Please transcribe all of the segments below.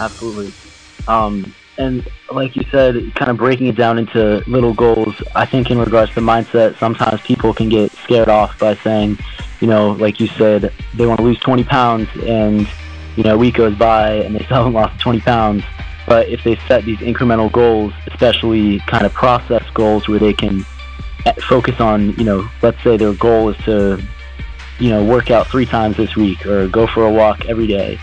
absolutely. Um, and like you said, kind of breaking it down into little goals. I think in regards to mindset, sometimes people can get scared off by saying, you know, like you said, they want to lose 20 pounds, and you know, a week goes by and they still haven't lost 20 pounds. But if they set these incremental goals, especially kind of process goals where they can eh, focus on, you know, let's say their goal is to, you know, work out three times this week or go for a walk every day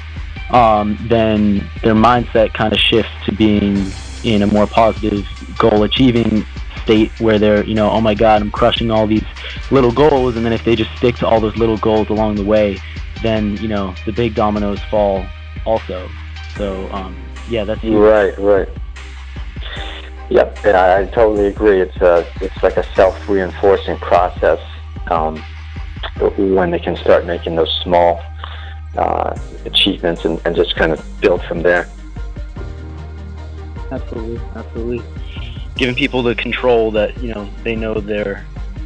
um, then their mindset kind of shifts to being in a more positive goal achieving state where they're, you know, oh my God, I'm crushing all these little goals. And then if they just stick to all those little goals along the way, then, you know, the big dominoes fall also. So, um, yeah, that's right, right. Yep, yeah, I totally agree. It's a, it's like a self-reinforcing process um, when they can start making those small uh, achievements and, and just kind of build from there. Absolutely, absolutely. Giving people the control that you know they know they're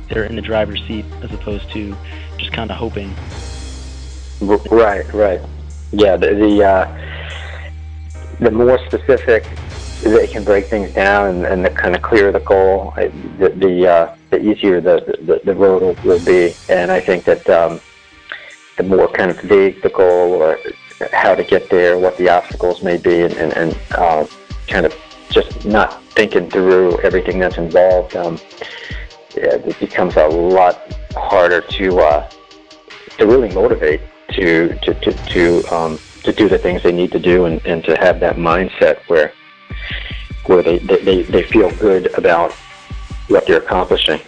they're in the driver's seat as opposed to just kind of hoping. Right, right. Yeah, the the, uh, the more specific they can break things down and, and the kind of clear the goal, the the, uh, the easier the, the, the road will, will be. And I think that um, the more kind of vague the goal or how to get there, what the obstacles may be, and, and, and uh, kind of just not thinking through everything that's involved, um, yeah, it becomes a lot harder to uh, to really motivate to to to to, um, to do the things they need to do and, and to have that mindset where where they, they, they feel good about what they're accomplishing.